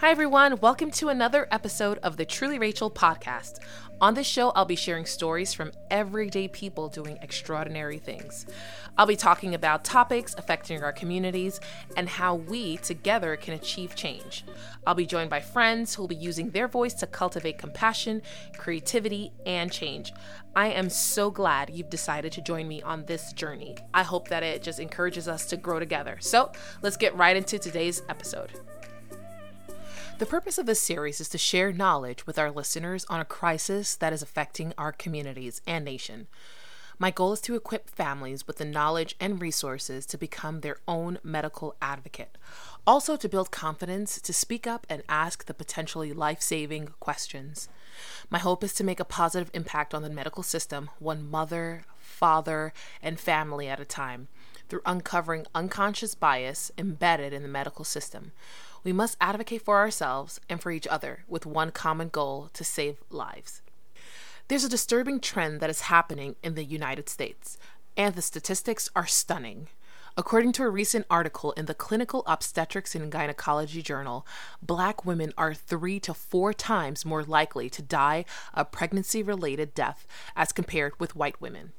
Hi, everyone. Welcome to another episode of the Truly Rachel podcast. On this show, I'll be sharing stories from everyday people doing extraordinary things. I'll be talking about topics affecting our communities and how we together can achieve change. I'll be joined by friends who will be using their voice to cultivate compassion, creativity, and change. I am so glad you've decided to join me on this journey. I hope that it just encourages us to grow together. So let's get right into today's episode. The purpose of this series is to share knowledge with our listeners on a crisis that is affecting our communities and nation. My goal is to equip families with the knowledge and resources to become their own medical advocate. Also, to build confidence to speak up and ask the potentially life saving questions. My hope is to make a positive impact on the medical system, one mother, father, and family at a time, through uncovering unconscious bias embedded in the medical system. We must advocate for ourselves and for each other with one common goal to save lives. There's a disturbing trend that is happening in the United States, and the statistics are stunning. According to a recent article in the Clinical Obstetrics and Gynecology Journal, black women are three to four times more likely to die a pregnancy related death as compared with white women.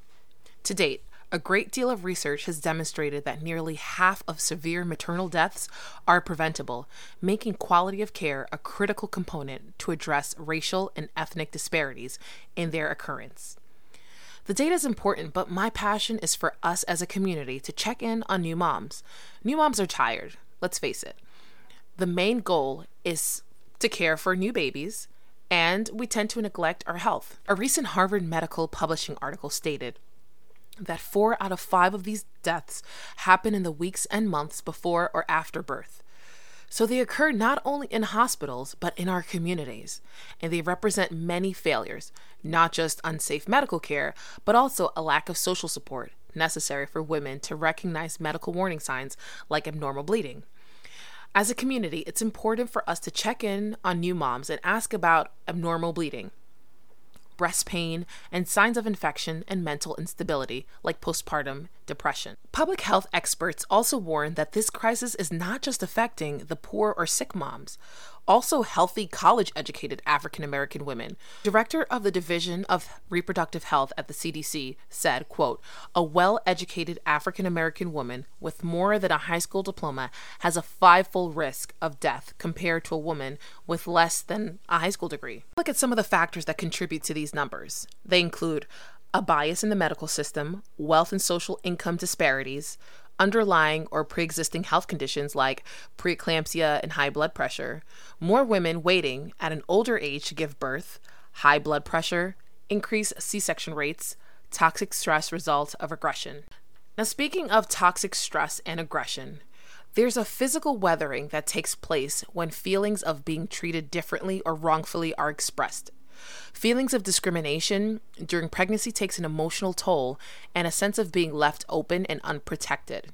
To date, a great deal of research has demonstrated that nearly half of severe maternal deaths are preventable, making quality of care a critical component to address racial and ethnic disparities in their occurrence. The data is important, but my passion is for us as a community to check in on new moms. New moms are tired, let's face it. The main goal is to care for new babies, and we tend to neglect our health. A recent Harvard Medical Publishing article stated that four out of five of these deaths happen in the weeks and months before or after birth. So they occur not only in hospitals, but in our communities. And they represent many failures, not just unsafe medical care, but also a lack of social support necessary for women to recognize medical warning signs like abnormal bleeding. As a community, it's important for us to check in on new moms and ask about abnormal bleeding breast pain, and signs of infection and mental instability, like postpartum depression. Public health experts also warn that this crisis is not just affecting the poor or sick moms also healthy college educated African American women. Director of the Division of Reproductive Health at the CDC said, quote, "A well-educated African American woman with more than a high school diploma has a five-fold risk of death compared to a woman with less than a high school degree." Look at some of the factors that contribute to these numbers. They include a bias in the medical system, wealth and social income disparities, underlying or pre existing health conditions like preeclampsia and high blood pressure, more women waiting at an older age to give birth, high blood pressure, increased C section rates, toxic stress result of aggression. Now, speaking of toxic stress and aggression, there's a physical weathering that takes place when feelings of being treated differently or wrongfully are expressed. Feelings of discrimination during pregnancy takes an emotional toll and a sense of being left open and unprotected.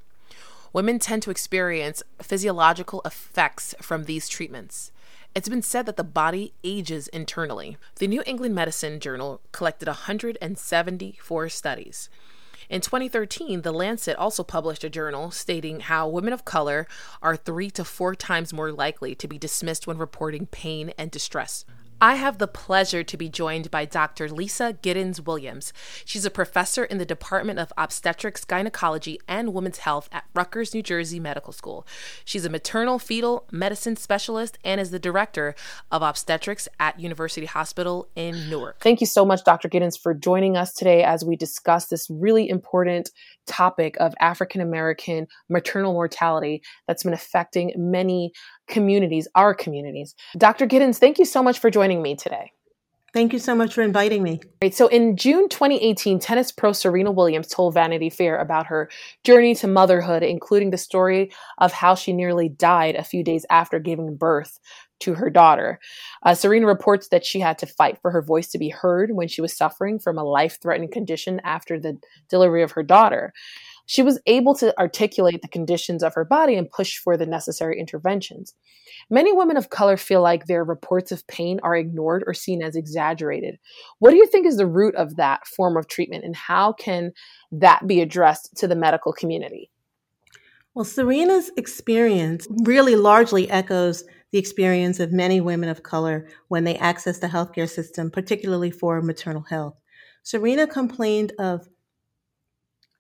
Women tend to experience physiological effects from these treatments. It's been said that the body ages internally. The New England Medicine Journal collected 174 studies. In 2013, The Lancet also published a journal stating how women of color are three to four times more likely to be dismissed when reporting pain and distress. I have the pleasure to be joined by Dr. Lisa Gittens Williams. She's a professor in the Department of Obstetrics, Gynecology, and Women's Health at Rutgers, New Jersey Medical School. She's a maternal fetal medicine specialist and is the director of obstetrics at University Hospital in Newark. Thank you so much, Dr. Gittens, for joining us today as we discuss this really important topic of African American maternal mortality that's been affecting many communities, our communities. Dr. Gittens, thank you so much for joining me today. Thank you so much for inviting me. Right. So in June 2018, tennis pro Serena Williams told Vanity Fair about her journey to motherhood, including the story of how she nearly died a few days after giving birth to her daughter. Uh, Serena reports that she had to fight for her voice to be heard when she was suffering from a life threatening condition after the delivery of her daughter. She was able to articulate the conditions of her body and push for the necessary interventions. Many women of color feel like their reports of pain are ignored or seen as exaggerated. What do you think is the root of that form of treatment, and how can that be addressed to the medical community? Well, Serena's experience really largely echoes the experience of many women of color when they access the healthcare system, particularly for maternal health. Serena complained of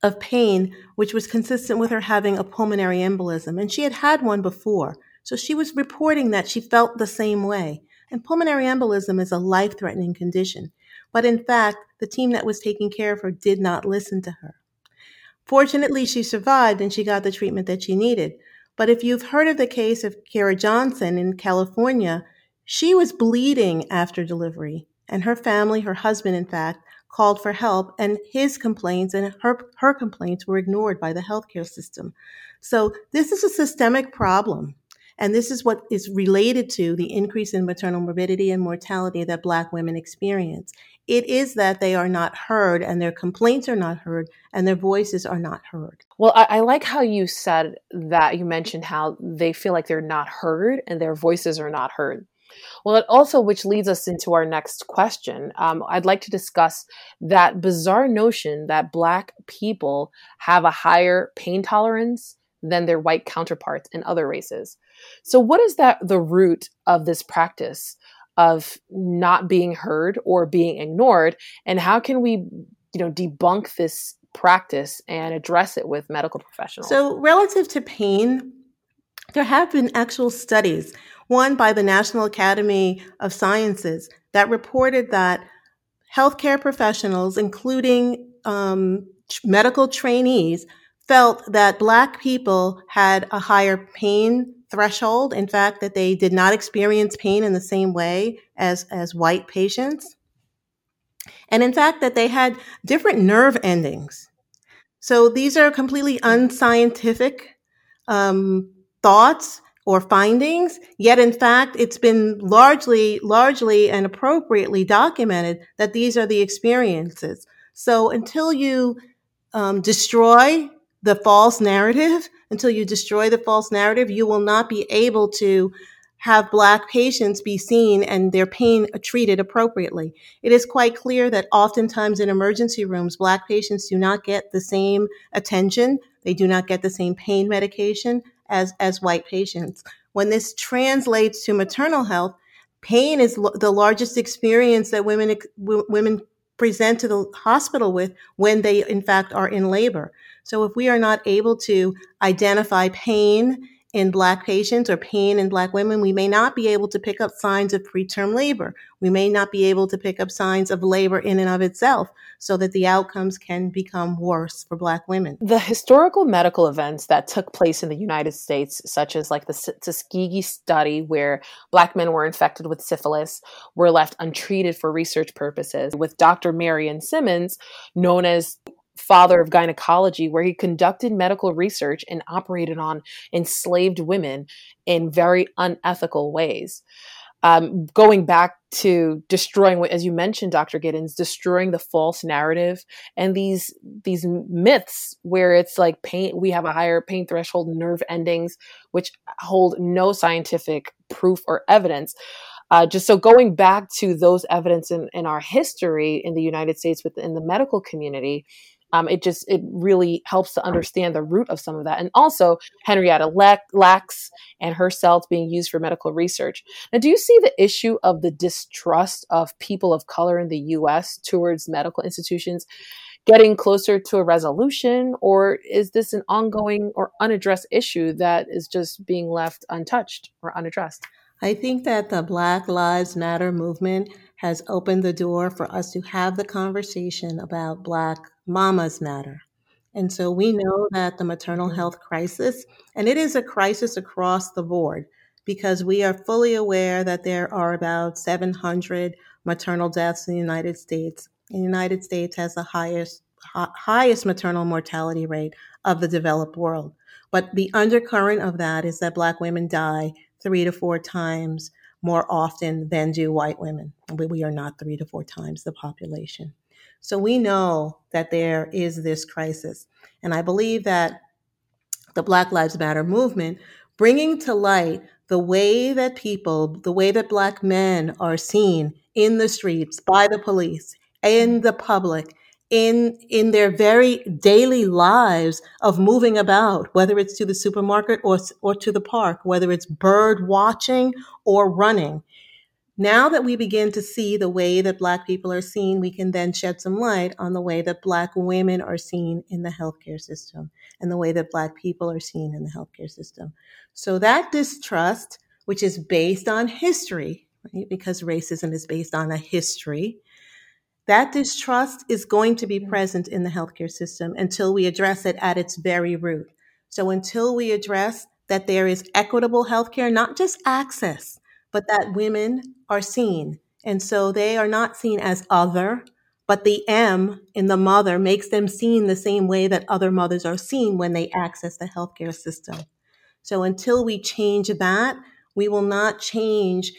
of pain, which was consistent with her having a pulmonary embolism, and she had had one before. So she was reporting that she felt the same way. And pulmonary embolism is a life threatening condition. But in fact, the team that was taking care of her did not listen to her. Fortunately, she survived and she got the treatment that she needed. But if you've heard of the case of Kira Johnson in California, she was bleeding after delivery. And her family, her husband, in fact, called for help, and his complaints and her, her complaints were ignored by the healthcare system. So this is a systemic problem. And this is what is related to the increase in maternal morbidity and mortality that Black women experience. It is that they are not heard and their complaints are not heard and their voices are not heard. Well, I, I, like how you said that you mentioned how they feel like they're not heard and their voices are not heard. Well, it also, which leads us into our next question. Um, I'd like to discuss that bizarre notion that Black people have a higher pain tolerance than their white counterparts in other races. So, what is that the root of this practice of not being heard or being ignored, and how can we, you know, debunk this practice and address it with medical professionals? So, relative to pain, there have been actual studies one by the National Academy of Sciences that reported that healthcare professionals, including um, medical trainees, felt that Black people had a higher pain threshold. In fact, that they did not experience pain in the same way as, as white patients. And in fact, that they had different nerve endings. So these are completely unscientific um, thoughts or findings. Yet, in fact, it's been largely, largely and appropriately documented that these are the experiences. So until you um, destroy the false narrative, until you destroy the false narrative, you will not be able to have Black patients be seen and their pain treated appropriately. It is quite clear that oftentimes in emergency rooms, Black patients do not get the same attention. They do not get the same pain medication as, as white patients. When this translates to maternal health, pain is the largest experience that women, w- women present to the hospital with when they, in fact, are in labor. So if we are not able to identify pain in Black patients or pain in Black women, we may not be able to pick up signs of preterm labor. We may not be able to pick up signs of labor in and of itself so that the outcomes can become worse for Black women. The historical medical events that took place in the United States, such as like the Tuskegee study, where Black men were infected with syphilis, were left untreated for research purposes, with Dr. Marion Simmons, known as father of gynecology, where he conducted medical research and operated on enslaved women in very unethical ways. Um, going back to destroying, as you mentioned, Dr. Gittens, destroying the false narrative and these these myths where it's like pain, we have a higher pain threshold, nerve endings, which hold no scientific proof or evidence. Uh, just so going back to those evidence in, in our history in the United States within the medical community, um, it just it really helps to understand the root of some of that. And also henrietta lacks and her cells being used for medical research. Now do you see the issue of the distrust of people of color in the us towards medical institutions getting closer to a resolution? Or is this an ongoing or unaddressed issue that is just being left untouched or unaddressed I think that the Black Lives Matter movement has opened the door for us to have the conversation about Black Mamas Matter. And so we know that the maternal health crisis, and it is a crisis across the board because we are fully aware that there are about 700 maternal deaths in the United States. The United States has the highest highest maternal mortality rate of the developed world. But the undercurrent of that is that black women die three to four times more often than do white women. We are not three to four times the population. So we know that there is this crisis. And I believe that the Black Lives Matter movement, bringing to light the way that people, the way that Black men are seen in the streets by the police, in the public, in in their very daily lives of moving about whether it's to the supermarket or or to the park whether it's bird watching or running now that we begin to see the way that black people are seen we can then shed some light on the way that black women are seen in the healthcare system and the way that black people are seen in the healthcare system so that distrust which is based on history right? because racism is based on a history that distrust is going to be present in the healthcare system until we address it at its very root. So until we address that there is equitable healthcare, not just access, but that women are seen. And so they are not seen as other, but the M in the mother makes them seen the same way that other mothers are seen when they access the healthcare system. So until we change that, we will not change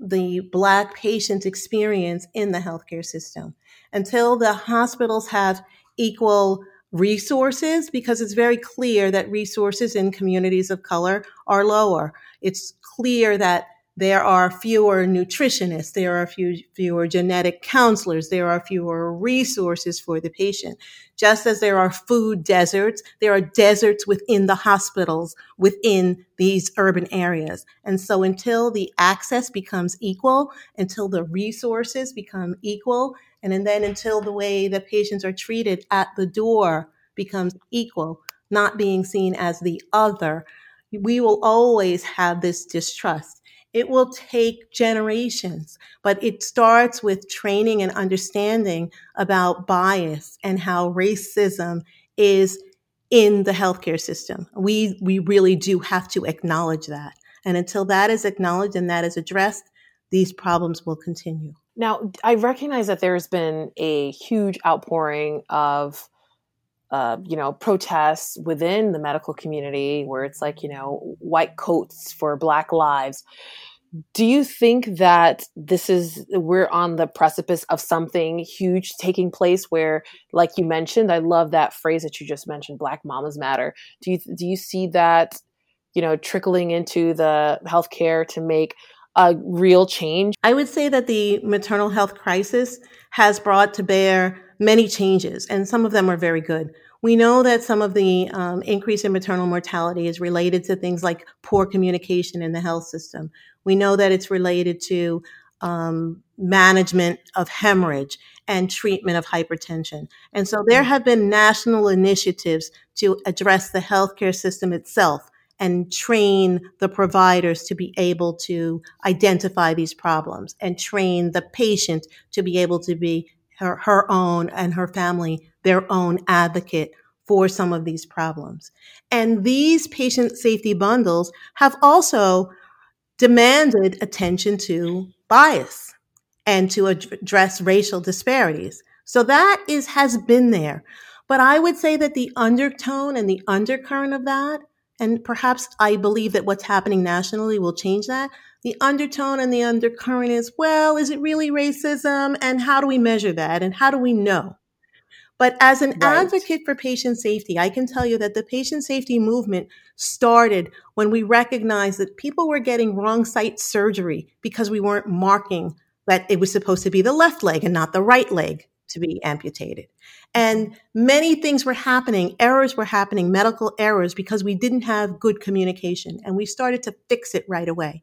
the Black patient experience in the healthcare system until the hospitals have equal resources, because it's very clear that resources in communities of color are lower. It's clear that there are fewer nutritionists, there are few, fewer genetic counselors, there are fewer resources for the patient. Just as there are food deserts, there are deserts within the hospitals, within these urban areas. And so until the access becomes equal, until the resources become equal, and then until the way that patients are treated at the door becomes equal, not being seen as the other, we will always have this distrust. It will take generations, but it starts with training and understanding about bias and how racism is in the healthcare system. We, we really do have to acknowledge that. And until that is acknowledged and that is addressed, these problems will continue. Now, I recognize that there's been a huge outpouring of uh, you know, protests within the medical community where it's like, you know, white coats for black lives. Do you think that this is, we're on the precipice of something huge taking place where, like you mentioned, I love that phrase that you just mentioned, Black Mamas Matter. Do you, do you see that, you know, trickling into the healthcare to make a real change? I would say that the maternal health crisis has brought to bear many changes, and some of them are very good. We know that some of the um, increase in maternal mortality is related to things like poor communication in the health system. We know that it's related to um, management of hemorrhage and treatment of hypertension. And so there have been national initiatives to address the healthcare system itself and train the providers to be able to identify these problems and train the patient to be able to be her, her own and her family their own advocate for some of these problems. And these patient safety bundles have also demanded attention to bias and to address racial disparities. So that is, has been there. But I would say that the undertone and the undercurrent of that, and perhaps I believe that what's happening nationally will change that. The undertone and the undercurrent is, well, is it really racism? And how do we measure that? And how do we know? But as an right. advocate for patient safety, I can tell you that the patient safety movement started when we recognized that people were getting wrong site surgery because we weren't marking that it was supposed to be the left leg and not the right leg to be amputated. And many things were happening, errors were happening, medical errors, because we didn't have good communication. And we started to fix it right away.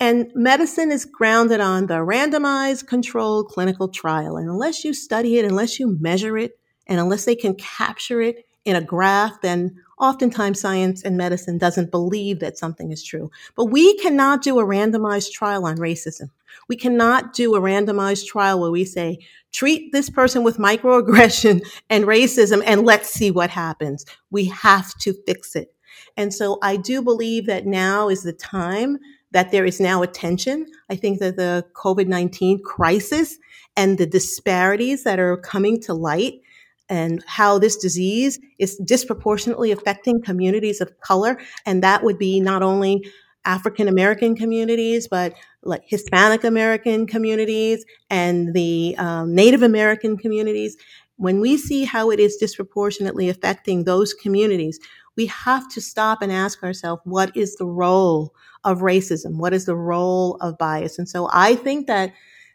And medicine is grounded on the randomized controlled clinical trial. And unless you study it, unless you measure it, and unless they can capture it in a graph, then oftentimes science and medicine doesn't believe that something is true. But we cannot do a randomized trial on racism. We cannot do a randomized trial where we say, treat this person with microaggression and racism and let's see what happens. We have to fix it. And so I do believe that now is the time that there is now attention. I think that the COVID-19 crisis and the disparities that are coming to light and how this disease is disproportionately affecting communities of color. And that would be not only African American communities, but like Hispanic American communities and the um, Native American communities. When we see how it is disproportionately affecting those communities, we have to stop and ask ourselves, what is the role of racism? What is the role of bias? And so I think that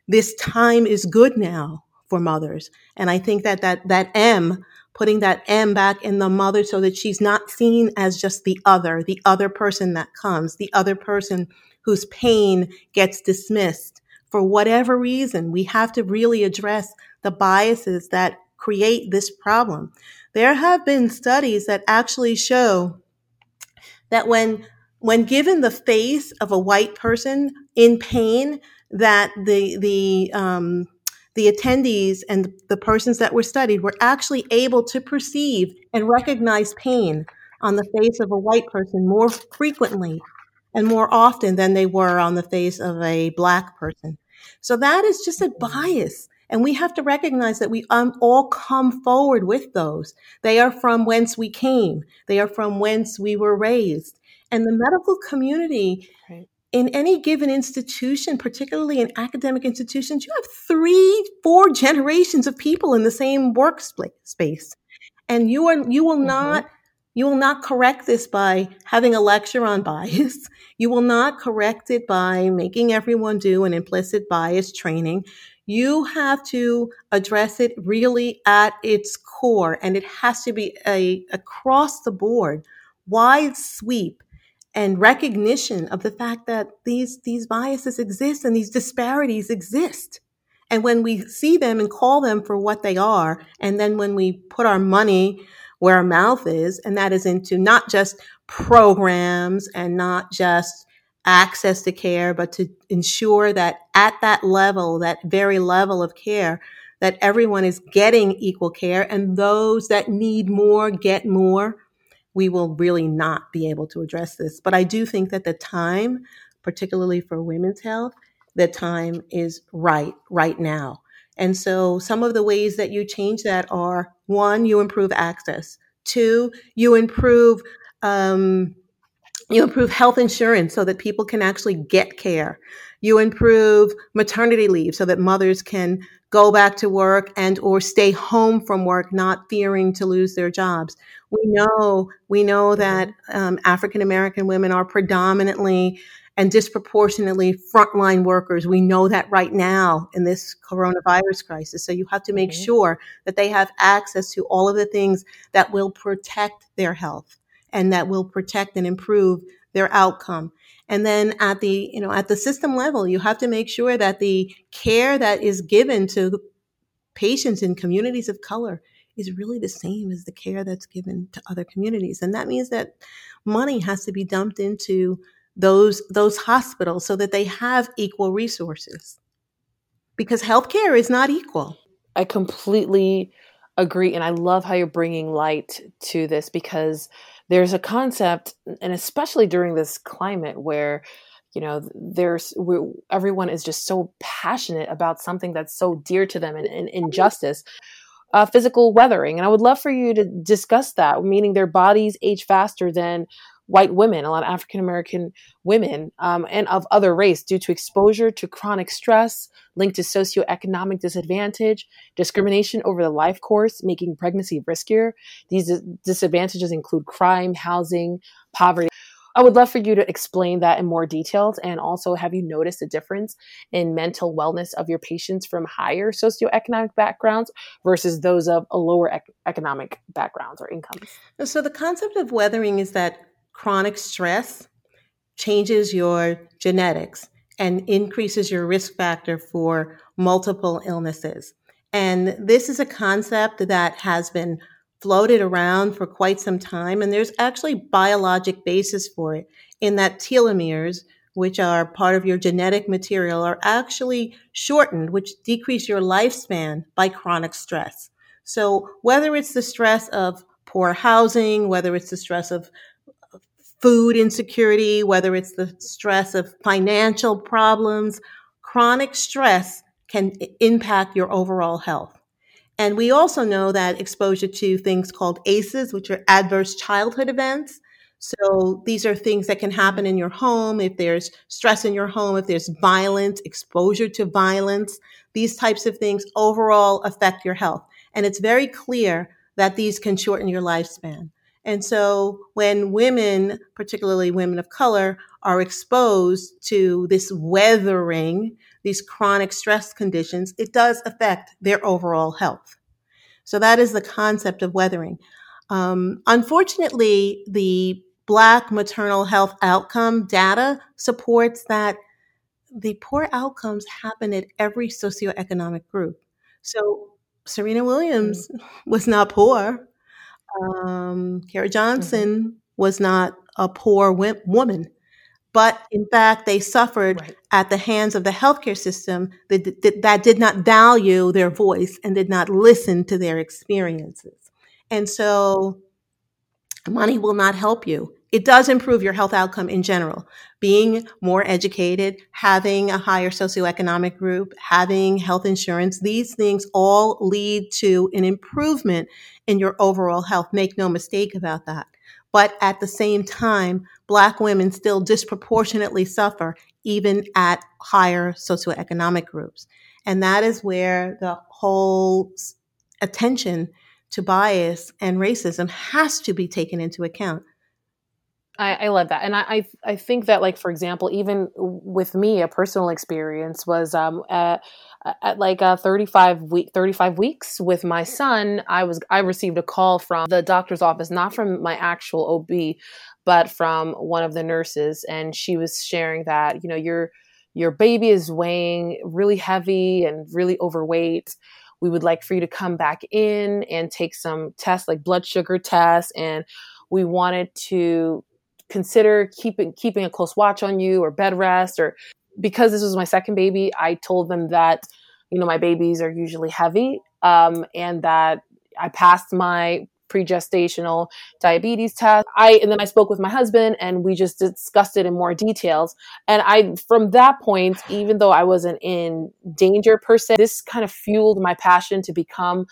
this time is good now for mothers. And I think that that, that M, putting that M back in the mother so that she's not seen as just the other, the other person that comes, the other person whose pain gets dismissed for whatever reason. We have to really address the biases that create this problem. There have been studies that actually show that when when given the face of a white person in pain, that the the um, the attendees and the persons that were studied were actually able to perceive and recognize pain on the face of a white person more frequently and more often than they were on the face of a black person. So that is just a bias. And we have to recognize that we um, all come forward with those. They are from whence we came. They are from whence we were raised. And the medical community right in any given institution, particularly in academic institutions, you have three, four generations of people in the same workspace. And you are you will mm-hmm. not you will not correct this by having a lecture on bias. You will not correct it by making everyone do an implicit bias training. You have to address it really at its core, and it has to be a across the board, wide sweep and recognition of the fact that these, these biases exist and these disparities exist. And when we see them and call them for what they are, and then when we put our money where our mouth is, and that is into not just programs and not just access to care, but to ensure that at that level, that very level of care, that everyone is getting equal care and those that need more get more we will really not be able to address this. But I do think that the time, particularly for women's health, the time is right, right now. And so some of the ways that you change that are one, you improve access. Two, you improve, um, you improve health insurance so that people can actually get care. You improve maternity leave so that mothers can go back to work and or stay home from work, not fearing to lose their jobs. We know we know mm-hmm. that um, African American women are predominantly and disproportionately frontline workers. We know that right now in this coronavirus crisis. So you have to make mm-hmm. sure that they have access to all of the things that will protect their health and that will protect and improve their outcome. And then at the, you know, at the system level, you have to make sure that the care that is given to patients in communities of color is really the same as the care that's given to other communities. And that means that money has to be dumped into those those hospitals so that they have equal resources. Because healthcare is not equal. I completely agree and I love how you're bringing light to this because there's a concept, and especially during this climate where you know there's everyone is just so passionate about something that's so dear to them and, and injustice uh, physical weathering. And i would love for you to discuss that meaning their bodies age faster than white women, a lot of African American women, um, and of other race due to exposure to chronic stress linked to socioeconomic disadvantage, discrimination over the life course, making pregnancy riskier. These disadvantages include crime, housing, poverty. I would love for you to explain that in more details. And also, have you noticed a difference in mental wellness of your patients from higher socioeconomic backgrounds versus those of a lower ec- economic backgrounds or incomes? So, the concept of weathering is that chronic stress changes your genetics and increases your risk factor for multiple illnesses. And this is a concept that has been floated around for quite some time. And there's actually biologic basis for it in that telomeres, which are part of your genetic material, are actually shortened, which decrease your lifespan by chronic stress. So whether it's the stress of poor housing, whether it's the stress of food insecurity, whether it's the stress of financial problems, chronic stress can impact your overall health. And we also know that exposure to things called ACEs, which are adverse childhood events. So these are things that can happen in your home if there's stress in your home, if there's violence, exposure to violence. These types of things overall affect your health. And it's very clear that these can shorten your lifespan. And so when women, particularly women of color, are exposed to this weathering these chronic stress conditions, it does affect their overall health. So that is the concept of weathering. Um, unfortunately, the Black maternal health outcome data supports that the poor outcomes happen at every socioeconomic group. So Serena Williams mm. was not poor. Um, Kira Johnson mm-hmm. was not a poor w- woman. But in fact, they suffered right. at the hands of the healthcare system that, that, that did not value their voice and did not listen to their experiences. And so money will not help you. It does improve your health outcome in general. Being more educated, having a higher socioeconomic group, having health insurance, these things all lead to an improvement in your overall health. Make no mistake about that. But at the same time, Black women still disproportionately suffer even at higher socioeconomic groups. And that is where the whole attention to bias and racism has to be taken into account. I, I, love that, and I, I, I think that like for example, even with me, a personal experience was um, at, at like a 35 week 35 weeks with my son i was i received a call from the doctor's office not from my actual ob but from one of the nurses. And she was sharing that you know your your baby is weighing really heavy and really overweight. We would like for you to come back in and take some tests like blood sugar tests and we wanted to consider keeping keeping a close watch on you or bed rest or because this was my second baby, I told them that, you know, my babies are usually heavy um, and that I passed my pregestational diabetes test. I and then I spoke with my husband and we just discussed it in more details. And I from that point, even though I wasn't in danger per se, this kind of fueled my passion to become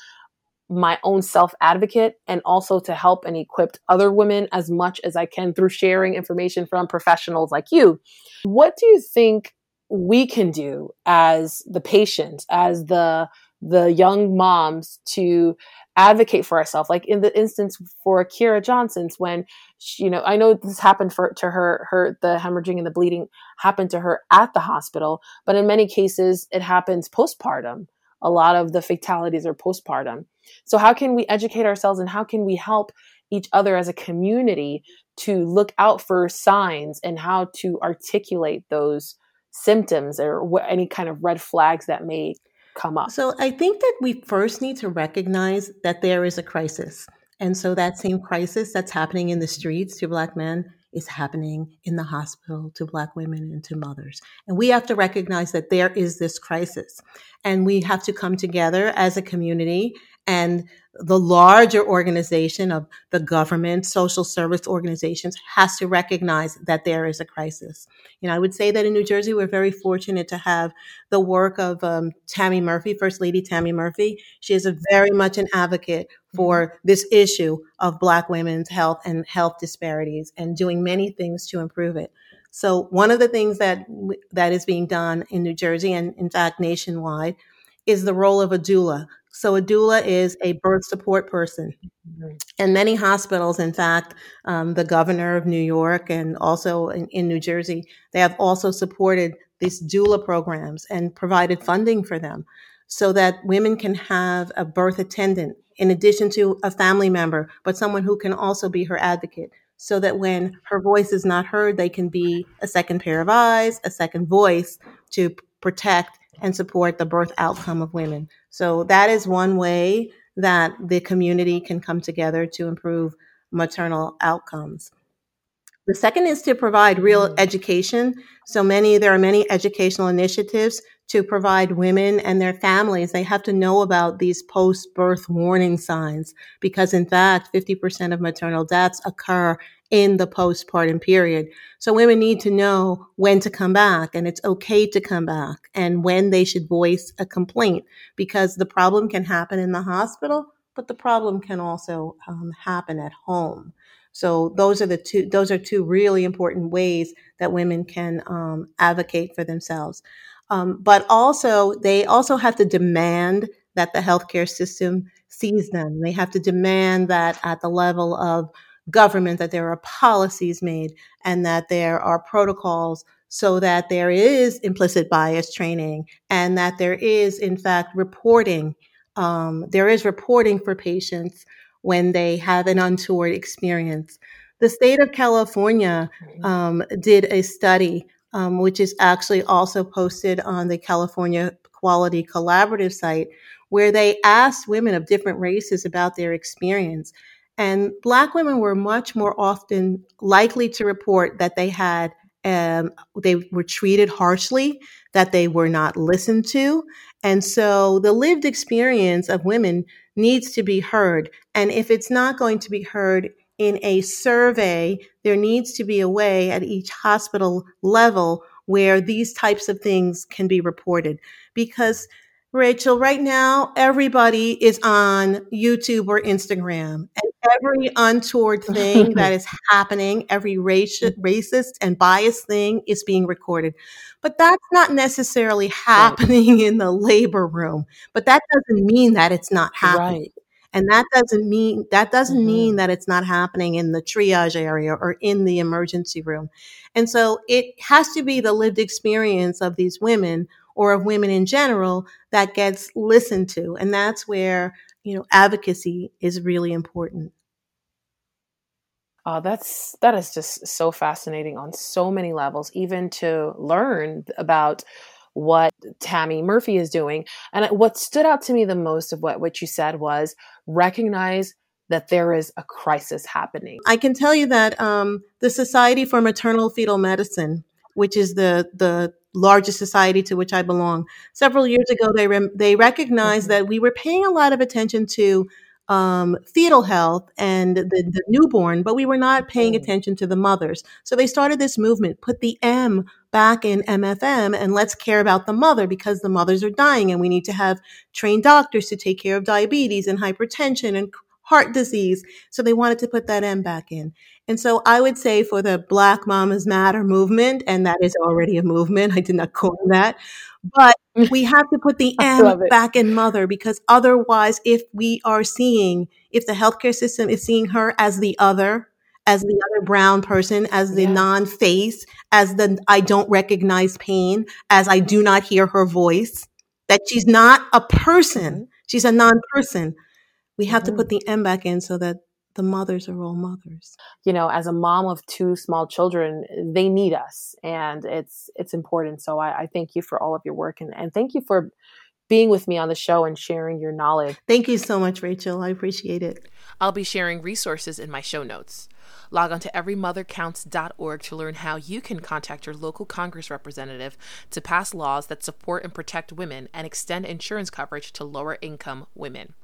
my own self advocate and also to help and equip other women as much as I can through sharing information from professionals like you. What do you think we can do as the patients, as the the young moms to advocate for ourselves like in the instance for Kira Johnson's when she, you know I know this happened for to her her the hemorrhaging and the bleeding happened to her at the hospital but in many cases it happens postpartum a lot of the fatalities are postpartum so, how can we educate ourselves and how can we help each other as a community to look out for signs and how to articulate those symptoms or any kind of red flags that may come up? So, I think that we first need to recognize that there is a crisis. And so, that same crisis that's happening in the streets to Black men is happening in the hospital to Black women and to mothers. And we have to recognize that there is this crisis. And we have to come together as a community and the larger organization of the government, social service organizations has to recognize that there is a crisis. You know, I would say that in New Jersey, we're very fortunate to have the work of um, Tammy Murphy, First Lady Tammy Murphy. She is a very much an advocate for mm-hmm. this issue of Black women's health and health disparities and doing many things to improve it. So one of the things that that is being done in New Jersey and in fact nationwide is the role of a doula. So a doula is a birth support person. Mm-hmm. And many hospitals, in fact, um, the governor of New York and also in, in, New Jersey, they have also supported these doula programs and provided funding for them so that women can have a birth attendant in addition to a family member, but someone who can also be her advocate so that when her voice is not heard, they can be a second pair of eyes, a second voice to protect and support the birth outcome of women. So that is one way that the community can come together to improve maternal outcomes. The second is to provide real mm. education. So many, there are many educational initiatives to provide women and their families. They have to know about these post birth warning signs because in fact, 50% of maternal deaths occur in the postpartum period. So women need to know when to come back and it's okay to come back and when they should voice a complaint because the problem can happen in the hospital, but the problem can also um, happen at home. So those are the two, those are two really important ways that women can um, advocate for themselves. Um, but also, they also have to demand that the healthcare system sees them. They have to demand that at the level of government that there are policies made and that there are protocols so that there is implicit bias training and that there is, in fact, reporting. Um, there is reporting for patients when they have an untoward experience. The state of California mm-hmm. um, did a study, um, which is actually also posted on the California Quality Collaborative site, where they asked women of different races about their experience. And Black women were much more often likely to report that they had um, they were treated harshly, that they were not listened to. And so the lived experience of women needs to be heard. And if it's not going to be heard in a survey, there needs to be a way at each hospital level where these types of things can be reported. Because Rachel, right now, everybody is on YouTube or Instagram, and every untoward thing that is happening, every racist, racist and biased thing is being recorded. But that's not necessarily happening in the labor room. But that doesn't mean that it's not happening. Right. And that doesn't mean that doesn't mm-hmm. mean that it's not happening in the triage area or in the emergency room. And so it has to be the lived experience of these women or of women in general that gets listened to. And that's where, you know, advocacy is really important. Oh, that's that is just so fascinating on so many levels, even to learn about what Tammy Murphy is doing. And what stood out to me the most of what, what you said was recognize that there is a crisis happening. I can tell you that um, the Society for Maternal Fetal Medicine, which is the the largest society to which I belong. Several years ago, they re- they recognized mm-hmm. that we were paying a lot of attention to um, fetal health and the, the, newborn, but we were not paying mm-hmm. attention to the mothers. So they started this movement: put the M back in MFM, and let's care about the mother because the mothers are dying, and we need to have trained doctors to take care of diabetes and hypertension and heart disease. So they wanted to put that M back in. And so I would say for the Black Mamas Matter movement, and that is already a movement, I did not coin that, but we have to put the M back in mother because otherwise, if we are seeing, if the healthcare system is seeing her as the other, as the other brown person, as the yeah. non face, as the I don't recognize pain, as I do not hear her voice, that she's not a person, mm-hmm. she's a non person. We have mm-hmm. to put the M back in so that the mothers are all mothers. You know, as a mom of two small children, they need us, and it's it's important. So I, I thank you for all of your work, and, and thank you for being with me on the show and sharing your knowledge. Thank you so much, Rachel. I appreciate it. I'll be sharing resources in my show notes. Log on to everymothercounts.org to learn how you can contact your local Congress representative to pass laws that support and protect women and extend insurance coverage to lower income women.